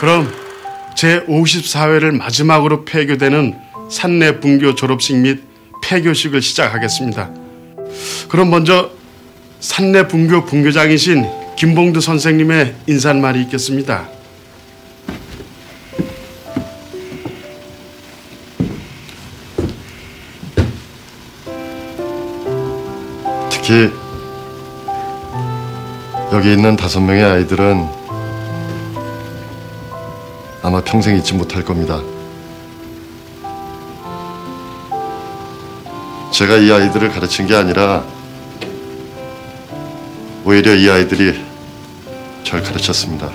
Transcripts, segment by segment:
그럼 제54회를 마지막으로 폐교되는 산내 분교 졸업식 및 폐교식을 시작하겠습니다. 그럼 먼저 산내 분교 분교장이신 김봉두 선생님의 인사말이 있겠습니다. 특히 여기 있는 다섯 명의 아이들은 아마 평생 잊지 못할 겁니다. 제가 이 아이들을 가르친 게 아니라 오히려 이 아이들이 절 가르쳤습니다.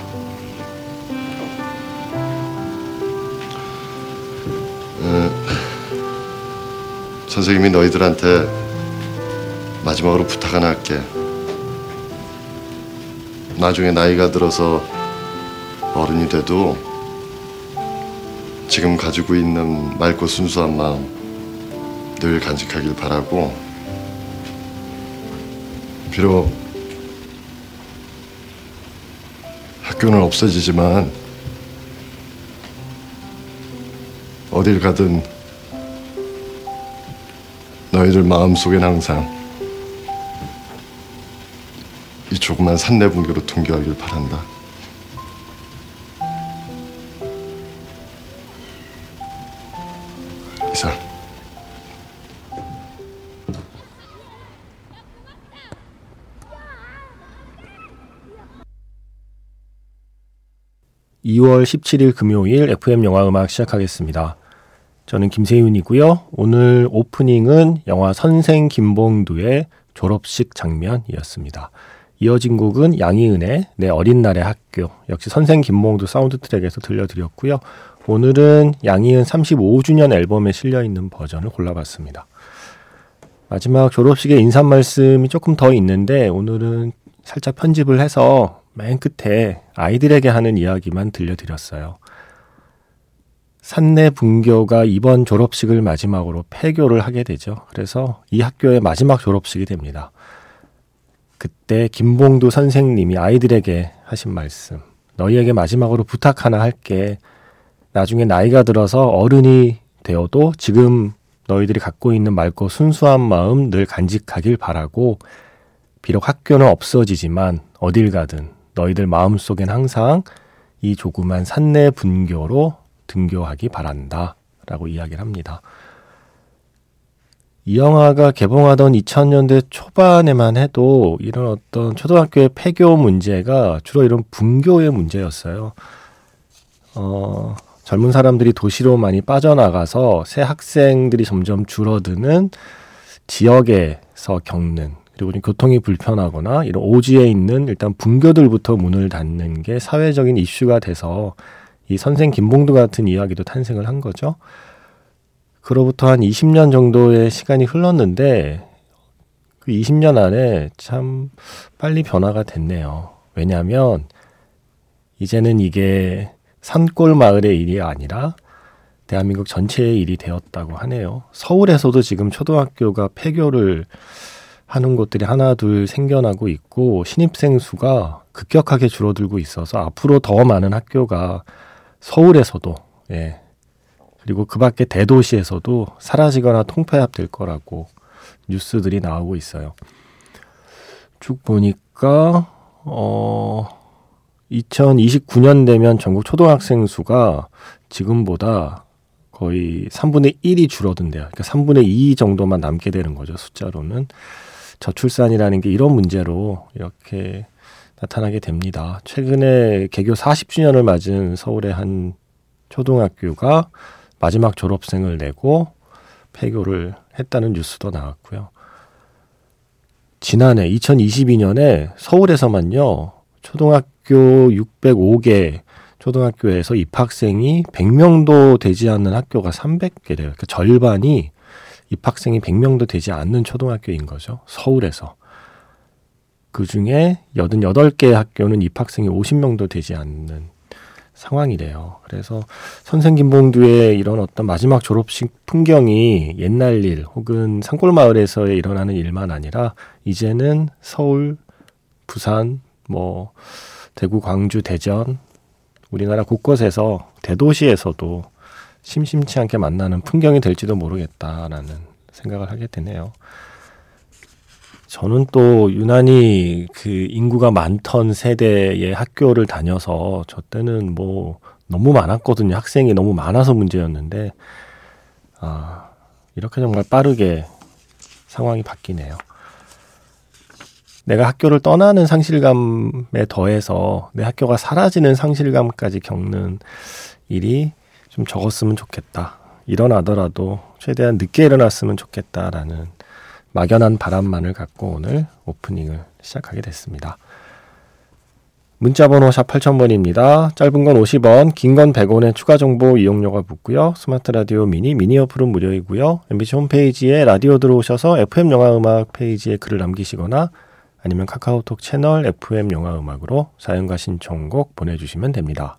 어, 선생님이 너희들한테 마지막으로 부탁 하나 할게. 나중에 나이가 들어서 어른이 돼도 지금 가지고 있는 맑고 순수한 마음 늘 간직하길 바라고 비록 학교는 없어지지만 어딜 가든 너희들 마음속엔 항상 이 조그만 산내 분교로 통교하길 바란다. (2월 17일) 금요일 FM 영화 음악 시작하겠습니다. 저는 김세윤이고요. 오늘 오프닝은 영화 선생 김봉두의 졸업식 장면이었습니다. 이어진 곡은 양희은의 내 어린 날의 학교 역시 선생 김봉두 사운드 트랙에서 들려드렸고요. 오늘은 양희은 35주년 앨범에 실려 있는 버전을 골라봤습니다. 마지막 졸업식에 인사 말씀이 조금 더 있는데 오늘은 살짝 편집을 해서 맨 끝에 아이들에게 하는 이야기만 들려드렸어요. 산내 분교가 이번 졸업식을 마지막으로 폐교를 하게 되죠. 그래서 이 학교의 마지막 졸업식이 됩니다. 그때 김봉두 선생님이 아이들에게 하신 말씀. 너희에게 마지막으로 부탁 하나 할게. 나중에 나이가 들어서 어른이 되어도 지금 너희들이 갖고 있는 맑고 순수한 마음 늘 간직하길 바라고 비록 학교는 없어지지만 어딜 가든 너희들 마음속엔 항상 이 조그만 산내 분교로 등교하기 바란다. 라고 이야기를 합니다. 이 영화가 개봉하던 2000년대 초반에만 해도 이런 어떤 초등학교의 폐교 문제가 주로 이런 분교의 문제였어요. 어, 젊은 사람들이 도시로 많이 빠져나가서 새 학생들이 점점 줄어드는 지역에서 겪는 그리고 교통이 불편하거나 이런 오지에 있는 일단 분교들부터 문을 닫는 게 사회적인 이슈가 돼서 이 선생 김봉두 같은 이야기도 탄생을 한 거죠. 그로부터 한 20년 정도의 시간이 흘렀는데 그 20년 안에 참 빨리 변화가 됐네요. 왜냐하면 이제는 이게 산골 마을의 일이 아니라 대한민국 전체의 일이 되었다고 하네요. 서울에서도 지금 초등학교가 폐교를 하는 곳들이 하나 둘 생겨나고 있고 신입생 수가 급격하게 줄어들고 있어서 앞으로 더 많은 학교가 서울에서도 예, 그리고 그 밖에 대도시에서도 사라지거나 통폐합될 거라고 뉴스들이 나오고 있어요. 쭉 보니까 어 2029년 되면 전국 초등학생 수가 지금보다 거의 3분의 1이 줄어든대요. 그러니까 3분의 2 정도만 남게 되는 거죠, 숫자로는. 저출산이라는 게 이런 문제로 이렇게 나타나게 됩니다. 최근에 개교 40주년을 맞은 서울의 한 초등학교가 마지막 졸업생을 내고 폐교를 했다는 뉴스도 나왔고요. 지난해 2022년에 서울에서만요. 초등학교 605개 초등학교에서 입학생이 100명도 되지 않는 학교가 300개 돼요. 그러니까 절반이 입학생이 100명도 되지 않는 초등학교인 거죠. 서울에서. 그 중에 88개 학교는 입학생이 50명도 되지 않는 상황이래요. 그래서 선생 김봉두의 이런 어떤 마지막 졸업식 풍경이 옛날 일 혹은 산골 마을에서 일어나는 일만 아니라 이제는 서울, 부산, 뭐 대구, 광주, 대전 우리나라 곳곳에서 대도시에서도 심심치 않게 만나는 풍경이 될지도 모르겠다라는 생각을 하게 되네요. 저는 또 유난히 그 인구가 많던 세대의 학교를 다녀서 저 때는 뭐 너무 많았거든요. 학생이 너무 많아서 문제였는데, 아, 이렇게 정말 빠르게 상황이 바뀌네요. 내가 학교를 떠나는 상실감에 더해서 내 학교가 사라지는 상실감까지 겪는 일이 좀 적었으면 좋겠다. 일어나더라도 최대한 늦게 일어났으면 좋겠다라는 막연한 바람만을 갖고 오늘 오프닝을 시작하게 됐습니다. 문자번호 샵 8000번입니다. 짧은 건 50원, 긴 건 100원의 추가 정보 이용료가 붙고요. 스마트 라디오 미니, 미니 어플은 무료이고요. MBC 홈페이지에 라디오 들어오셔서 FM 영화 음악 페이지에 글을 남기시거나 아니면 카카오톡 채널 FM 영화 음악으로 사연과 신청곡 보내주시면 됩니다.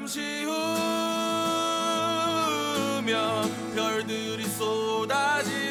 잠시 후면 별들이 쏟아지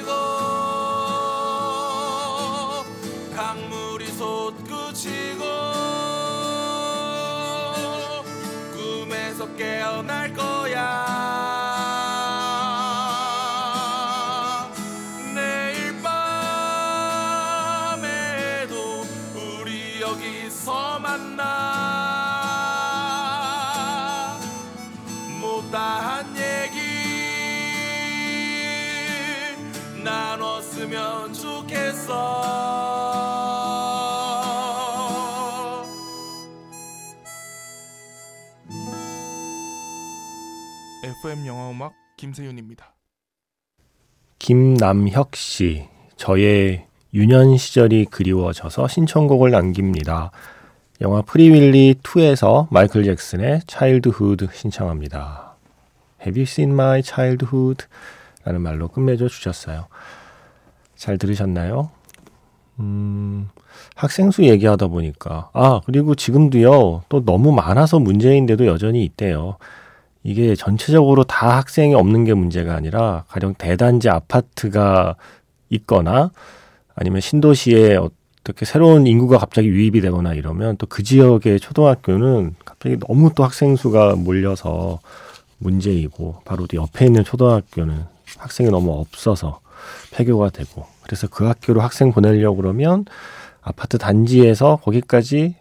나눴으면 좋겠어 FM 영화음악 김세윤입니다. 김남혁 씨, 저의 유년 시절이 그리워져서 신청곡을 남깁니다. 영화 프리윌리 2에서 마이클 잭슨의 차일드후드 신청합니다. Have you seen my childhood? 라는 말로 끝맺어 주셨어요. 잘 들으셨나요? 음, 학생 수 얘기하다 보니까. 아, 그리고 지금도요, 또 너무 많아서 문제인데도 여전히 있대요. 이게 전체적으로 다 학생이 없는 게 문제가 아니라, 가령 대단지 아파트가 있거나, 아니면 신도시에 어떻게 새로운 인구가 갑자기 유입이 되거나 이러면 또 그 지역의 초등학교는 갑자기 너무 또 학생 수가 몰려서 문제이고, 바로 또 옆에 있는 초등학교는 학생이 너무 없어서 폐교가 되고, 그래서 그 학교로 학생 보내려고 그러면 아파트 단지에서 거기까지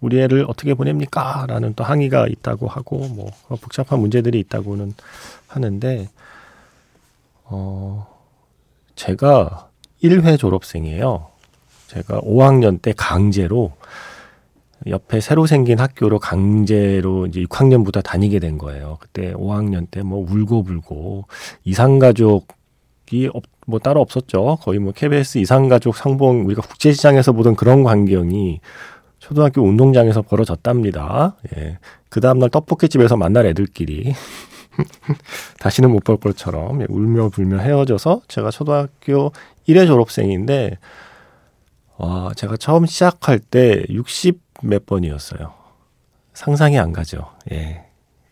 우리 애를 어떻게 보냅니까? 라는 또 항의가 있다고 하고, 뭐, 복잡한 문제들이 있다고는 하는데, 어, 제가 1회 졸업생이에요. 제가 5학년 때 강제로 옆에 새로 생긴 학교로 강제로 이제 6학년부터 다니게 된 거예요. 그때 5학년 때 뭐 울고 불고 이상가족 이 없, 뭐 따로 없었죠. 거의 뭐 KBS 이상가족 상봉 우리가 국제시장에서 보던 그런 광경이 초등학교 운동장에서 벌어졌답니다. 예. 그 다음날 떡볶이집에서 만날 애들끼리 다시는 못 볼 것처럼 예, 울며 불며 헤어져서 제가 초등학교 1회 졸업생인데 와, 제가 처음 시작할 때 60 몇 번이었어요. 상상이 안 가죠. 예.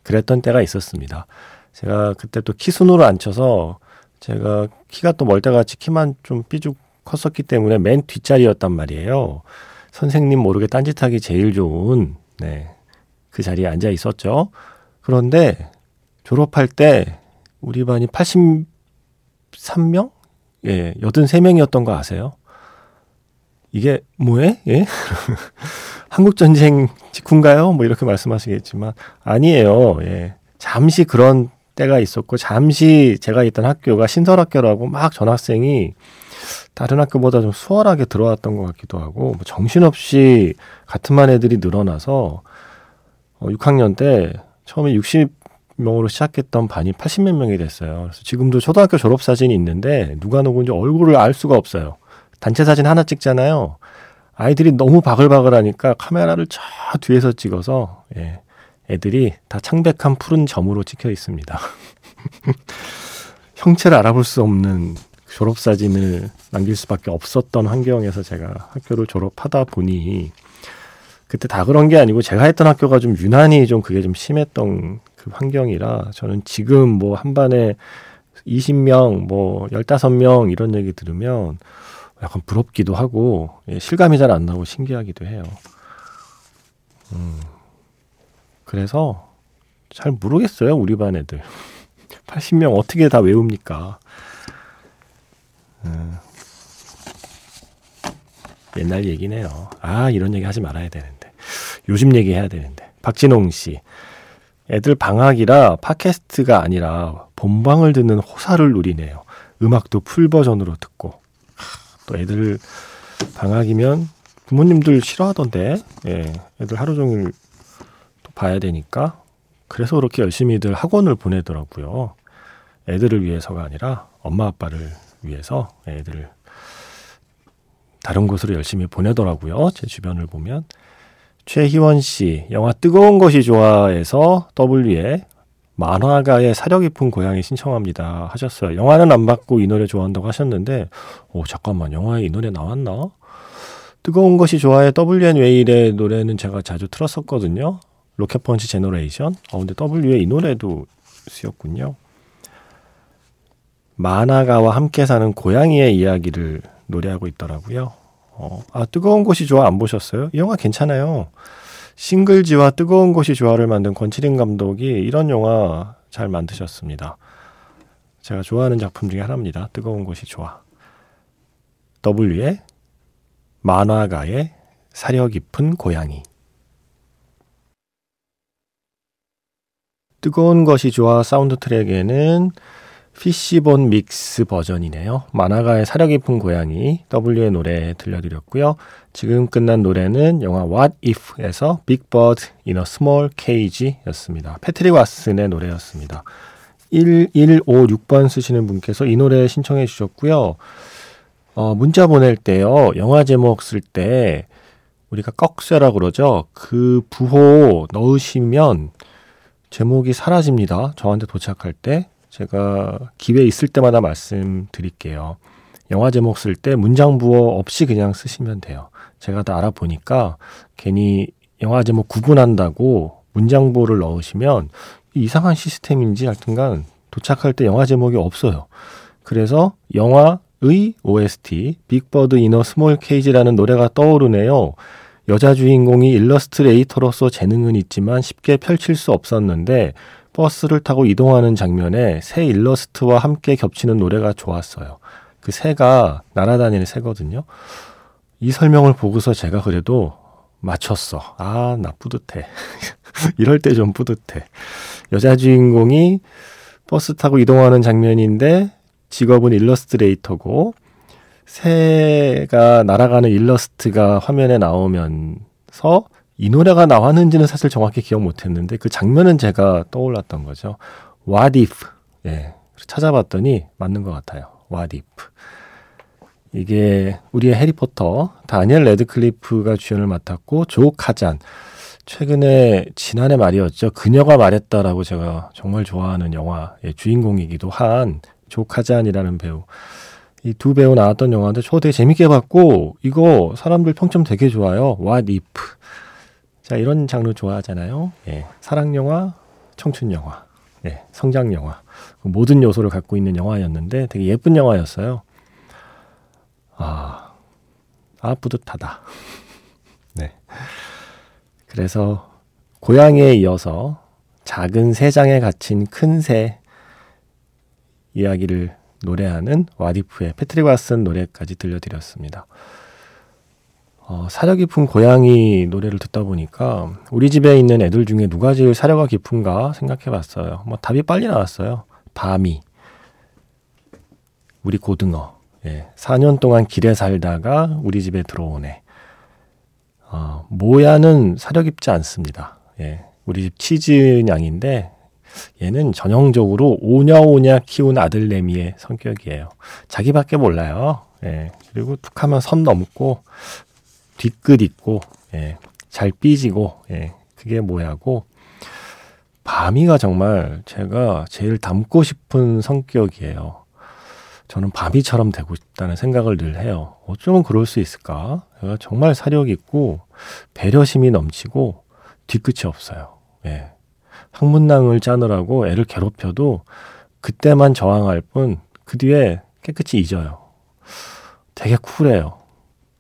그랬던 때가 있었습니다. 제가 그때 또 키순으로 앉혀서 제가 키가 또 멀때같이 키만 좀 삐죽 컸었기 때문에 맨 뒷자리였단 말이에요. 선생님 모르게 딴짓하기 제일 좋은, 네. 그 자리에 앉아 있었죠. 그런데 졸업할 때 우리 반이 83명? 예, 83명이었던 거 아세요? 이게 뭐해? 예? 한국 전쟁 직후인가요? 뭐 이렇게 말씀하시겠지만 아니에요. 예. 잠시 그런 때가 있었고 잠시 제가 있던 학교가 신설학교라고 막 전학생이 다른 학교보다 좀 수월하게 들어왔던 것 같기도 하고 뭐 정신없이 같은 반 애들이 늘어나서 어, 6학년 때 처음에 60명으로 시작했던 반이 80몇 명이 됐어요. 그래서 지금도 초등학교 졸업 사진이 있는데 누가 누군지 얼굴을 알 수가 없어요. 단체 사진 하나 찍잖아요. 아이들이 너무 바글바글하니까 카메라를 저 뒤에서 찍어서 예, 애들이 다 창백한 푸른 점으로 찍혀 있습니다. 형체를 알아볼 수 없는 졸업 사진을 남길 수밖에 없었던 환경에서 제가 학교를 졸업하다 보니 그때 다 그런 게 아니고 제가 했던 학교가 좀 유난히 좀 그게 좀 심했던 그 환경이라 저는 지금 뭐 한 반에 20명, 뭐 15명 이런 얘기 들으면 약간 부럽기도 하고 예, 실감이 잘 안 나고 신기하기도 해요. 음, 그래서 잘 모르겠어요 우리 반 애들. 80명 어떻게 다 외웁니까? 음, 옛날 얘기네요. 아 이런 얘기 하지 말아야 되는데. 요즘 얘기 해야 되는데. 박진홍 씨. 애들 방학이라 팟캐스트가 아니라 본방을 듣는 호사를 누리네요. 음악도 풀 버전으로 듣고. 또 애들 방학이면 부모님들 싫어하던데. 예, 애들 하루 종일 또 봐야 되니까 그래서 그렇게 열심히들 학원을 보내더라고요. 애들을 위해서가 아니라 엄마 아빠를 위해서 애들을 다른 곳으로 열심히 보내더라고요. 제 주변을 보면 최희원 씨 영화 뜨거운 것이 좋아에서 W에 만화가의 사려 깊은 고양이 신청합니다 하셨어요. 영화는 안 봤고 이 노래 좋아한다고 하셨는데, 오 잠깐만 영화에 이 노래 나왔나? 뜨거운 것이 좋아에 W&Whale의 노래는 제가 자주 틀었었거든요. Rocket Punch Generation. 어 근데 W에 이 노래도 쓰였군요. 만화가와 함께 사는 고양이의 이야기를 노래하고 있더라고요. 어, 아 뜨거운 것이 좋아 안 보셨어요? 이 영화 괜찮아요. 싱글즈와 뜨거운 것이 좋아를 만든 권칠인 감독이 이런 영화 잘 만드셨습니다. 제가 좋아하는 작품 중에 하나입니다. 뜨거운 것이 좋아. W의 만화가의 사려 깊은 고양이. 뜨거운 것이 좋아 사운드 트랙에는 Fishbone mix 버전이네요. 만화가의 사려 깊은 고양이 W의 노래 들려드렸고요. 지금 끝난 노래는 영화 What If에서 Big Bird in a Small Cage 였습니다. 패트릭 왓슨의 노래였습니다. 1156번 쓰시는 분께서 이 노래 신청해 주셨고요. 어, 문자 보낼 때요. 영화 제목 쓸 때 우리가 꺽쇠라 그러죠. 그 부호 넣으시면 제목이 사라집니다. 저한테 도착할 때 제가 기회 있을 때마다 말씀드릴게요. 영화 제목 쓸 때 문장 부호 없이 그냥 쓰시면 돼요. 제가 다 알아보니까 괜히 영화 제목 구분한다고 문장 부호를 넣으시면 이상한 시스템인지 하여튼간 도착할 때 영화 제목이 없어요. 그래서 영화의 OST Big Bird in a Small Cage라는 노래가 떠오르네요. 여자 주인공이 일러스트레이터로서 재능은 있지만 쉽게 펼칠 수 없었는데 버스를 타고 이동하는 장면에 새 일러스트와 함께 겹치는 노래가 좋았어요. 그 새가 날아다니는 새거든요. 이 설명을 보고서 제가 그래도 맞췄어. 아, 나 뿌듯해. 이럴 때 좀 뿌듯해. 여자 주인공이 버스 타고 이동하는 장면인데 직업은 일러스트레이터고 새가 날아가는 일러스트가 화면에 나오면서 이 노래가 나왔는지는 사실 정확히 기억 못했는데 그 장면은 제가 떠올랐던 거죠. What if? 예, 찾아봤더니 맞는 것 같아요. What if? 이게 우리의 해리포터 다니엘 레드클리프가 주연을 맡았고 조 카잔 최근에 지난해 말이었죠. 그녀가 말했다라고 제가 정말 좋아하는 영화의 주인공이기도 한 조 카잔이라는 배우. 이 두 배우 나왔던 영화인데 저 되게 재밌게 봤고 이거 사람들 평점 되게 좋아요. What if? 자, 이런 장르 좋아하잖아요. 예. 사랑 영화, 청춘 영화, 예. 성장 영화. 모든 요소를 갖고 있는 영화였는데 되게 예쁜 영화였어요. 아, 아, 뿌듯하다. 네. 그래서 고양이에 이어서 작은 새 장에 갇힌 큰 새 이야기를 노래하는 와디프의 패트릭 왓슨 노래까지 들려드렸습니다. 어, 사려 깊은 고양이 노래를 듣다 보니까 우리 집에 있는 애들 중에 누가 제일 사려가 깊은가 생각해 봤어요. 뭐 답이 빨리 나왔어요. 밤이. 우리 고등어. 예, 4년 동안 길에 살다가 우리 집에 들어오네. 어, 모야는 사려 깊지 않습니다. 예, 우리 집 치즈냥인데 얘는 전형적으로 오냐오냐 키운 아들내미의 성격이에요. 자기밖에 몰라요. 예, 그리고 툭 하면 선 넘고 뒤끝 있고 예, 잘 삐지고 예, 그게 뭐야고 밤이가 정말 제가 제일 닮고 싶은 성격이에요. 저는 밤이처럼 되고 싶다는 생각을 늘 해요. 어쩌면 그럴 수 있을까? 제가 정말 사력 있고 배려심이 넘치고 뒤끝이 없어요. 예. 학문낭을 짜느라고 애를 괴롭혀도 그때만 저항할 뿐 그 뒤에 깨끗이 잊어요. 되게 쿨해요.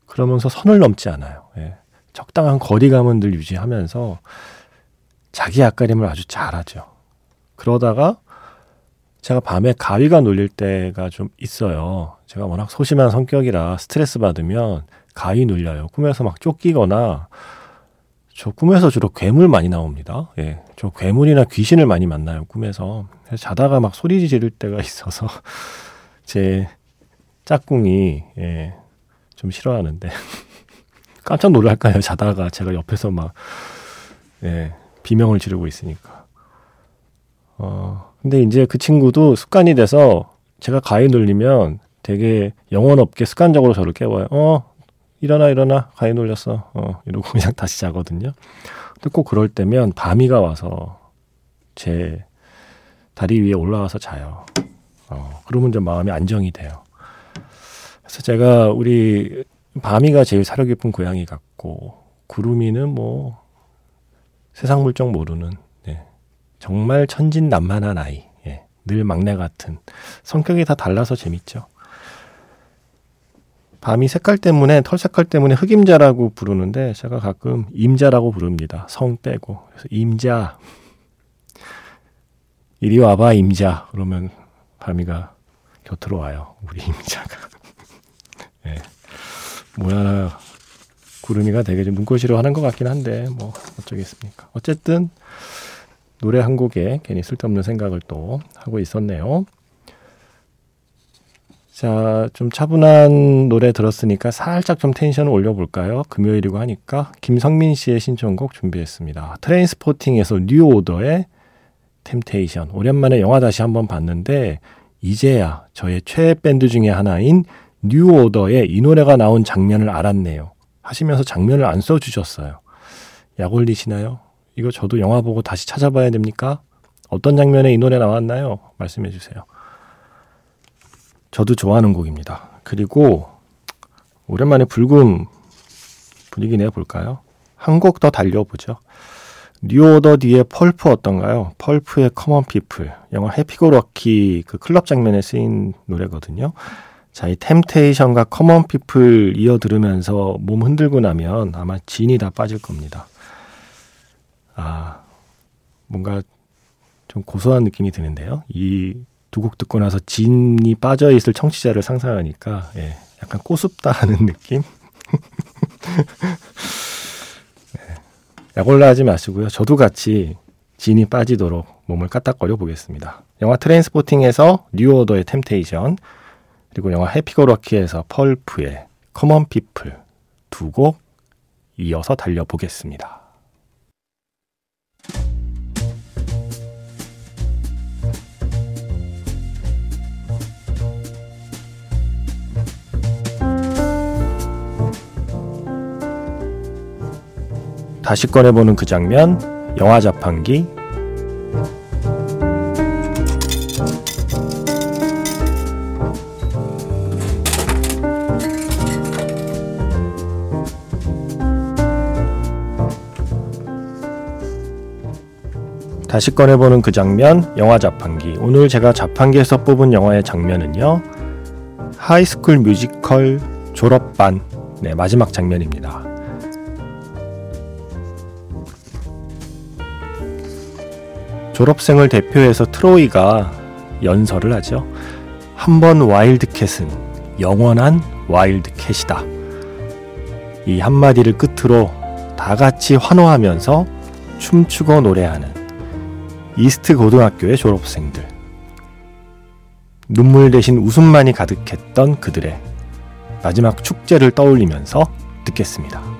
그러면서 선을 넘지 않아요. 예. 적당한 거리감은 늘 유지하면서 자기 앞가림을 아주 잘하죠. 그러다가 제가 밤에 가위가 눌릴 때가 좀 있어요. 제가 워낙 소심한 성격이라 스트레스 받으면 가위 눌려요. 꿈에서 막 쫓기거나 저 꿈에서 주로 괴물 많이 나옵니다. 예. 저 괴물이나 귀신을 많이 만나요, 꿈에서. 자다가 막 소리 지를 때가 있어서 제 짝꿍이 예. 좀 싫어하는데 깜짝 놀랄까요? 자다가 제가 옆에서 막 예. 비명을 지르고 있으니까. 어, 근데 이제 그 친구도 습관이 돼서 제가 가위 눌리면 되게 영혼 없게 습관적으로 저를 깨워요. 어, 일어나, 일어나. 가위 눌렸어. 어, 이러고 그냥 다시 자거든요. 근데 꼭 그럴 때면 밤이가 와서 제 다리 위에 올라와서 자요. 어, 그러면 좀 마음이 안정이 돼요. 그래서 제가 우리 밤이가 제일 사려 깊은 고양이 같고, 구름이는 뭐 세상 물정 모르는 네. 정말 천진난만한 아이. 예. 늘 막내 같은 성격이 다 달라서 재밌죠. 밤이 색깔 때문에 털 색깔 때문에 흑임자라고 부르는데 제가 가끔 임자라고 부릅니다. 성 빼고 그래서 임자 이리 와봐 임자 그러면 밤이가 곁으로 와요. 우리 임자가 예. 뭐야 구름이가 되게 좀 눈꼴시려 하는 것 같긴 한데 뭐 어쩌겠습니까. 어쨌든 노래 한 곡에 괜히 쓸데없는 생각을 또 하고 있었네요. 자, 좀 차분한 노래 들었으니까 살짝 좀 텐션을 올려볼까요? 금요일이고 하니까 김성민 씨의 신청곡 준비했습니다. Trainspotting에서 New Order의 Temptation. 오랜만에 영화 다시 한번 봤는데 이제야 저의 최애 밴드 중의 하나인 뉴 오더의 이 노래가 나온 장면을 알았네요. 하시면서 장면을 안 써주셨어요. 약 올리시나요? 이거 저도 영화 보고 다시 찾아봐야 됩니까? 어떤 장면에 이 노래 나왔나요? 말씀해 주세요. 저도 좋아하는 곡입니다. 그리고 오랜만에 불금 분위기 내볼까요? 한 곡 더 달려보죠. New Order 뒤에 펄프 어떤가요? Pulp의 Common People. 영화 Happy-Go-Lucky 그 클럽 장면에 쓰인 노래거든요. 자, 이 Temptation과 Common People 이어 들으면서 몸 흔들고 나면 아마 진이 다 빠질 겁니다. 아, 뭔가 좀 고소한 느낌이 드는데요. 이 두 곡 듣고 나서 진이 빠져 있을 청취자를 상상하니까 예, 약간 꼬숩다 하는 느낌. 네, 약올라 하지 마시고요. 저도 같이 진이 빠지도록 몸을 까딱거려 보겠습니다. 영화 Trainspotting에서 New Order의 Temptation 그리고 영화 Happy-Go-Lucky에서 Pulp의 Common People 두 곡 이어서 달려보겠습니다. 다시 꺼내보는 그 장면, 영화 자판기. 다시 꺼내보는 그 장면, 영화 자판기. 오늘 제가 자판기에서 뽑은 영화의 장면은요, High School Musical 졸업반, 네, 마지막 장면입니다. 졸업생을 대표해서 트로이가 연설을 하죠. 한 번 와일드캣은 영원한 와일드캣이다. 이 한마디를 끝으로 다 같이 환호하면서 춤추고 노래하는 이스트 고등학교의 졸업생들. 눈물 대신 웃음만이 가득했던 그들의 마지막 축제를 떠올리면서 듣겠습니다.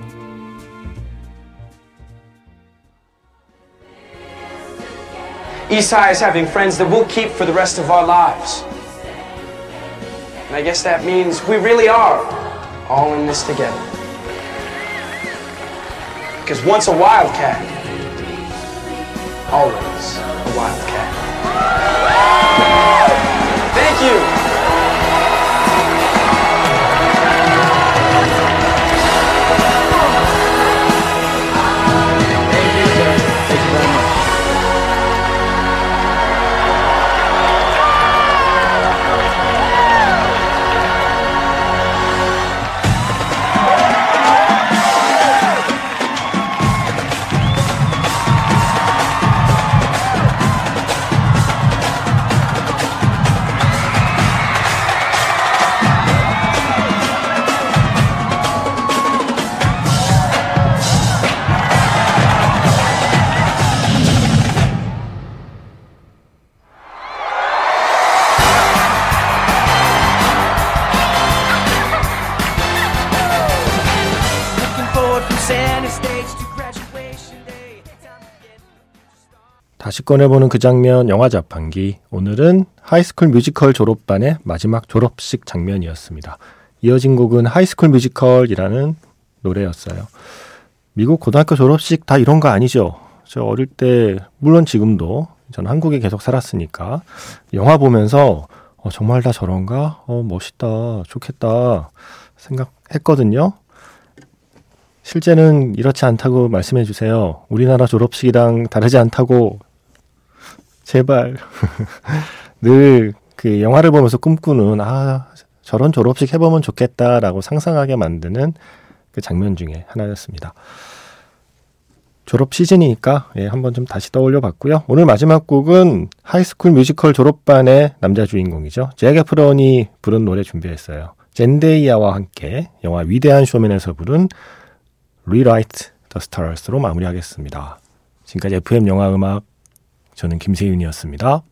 Eastside is having friends that we'll keep for the rest of our lives. And I guess that means we really are all in this together. Because once a wildcat, always a wildcat. Thank you. 다시 꺼내보는 그 장면 영화 자판기 오늘은 High School Musical 졸업반의 마지막 졸업식 장면이었습니다. 이어진 곡은 High School Musical이라는 노래였어요. 미국 고등학교 졸업식 다 이런 거 아니죠? 저 어릴 때 물론 지금도 저는 한국에 계속 살았으니까 영화 보면서 어, 정말 다 저런가? 어, 멋있다. 좋겠다. 생각했거든요. 실제는 이렇지 않다고 말씀해 주세요. 우리나라 졸업식이랑 다르지 않다고 제발 늘 그 영화를 보면서 꿈꾸는 아 저런 졸업식 해보면 좋겠다라고 상상하게 만드는 그 장면 중에 하나였습니다. 졸업 시즌이니까 예, 한번 좀 다시 떠올려 봤고요. 오늘 마지막 곡은 High School Musical 졸업반의 남자 주인공이죠. 잭 에프론이 부른 노래 준비했어요. 젠데이아와 함께 영화 위대한 쇼맨에서 부른 Rewrite the Stars로 마무리하겠습니다. 지금까지 FM 영화 음악 저는 김세윤이었습니다.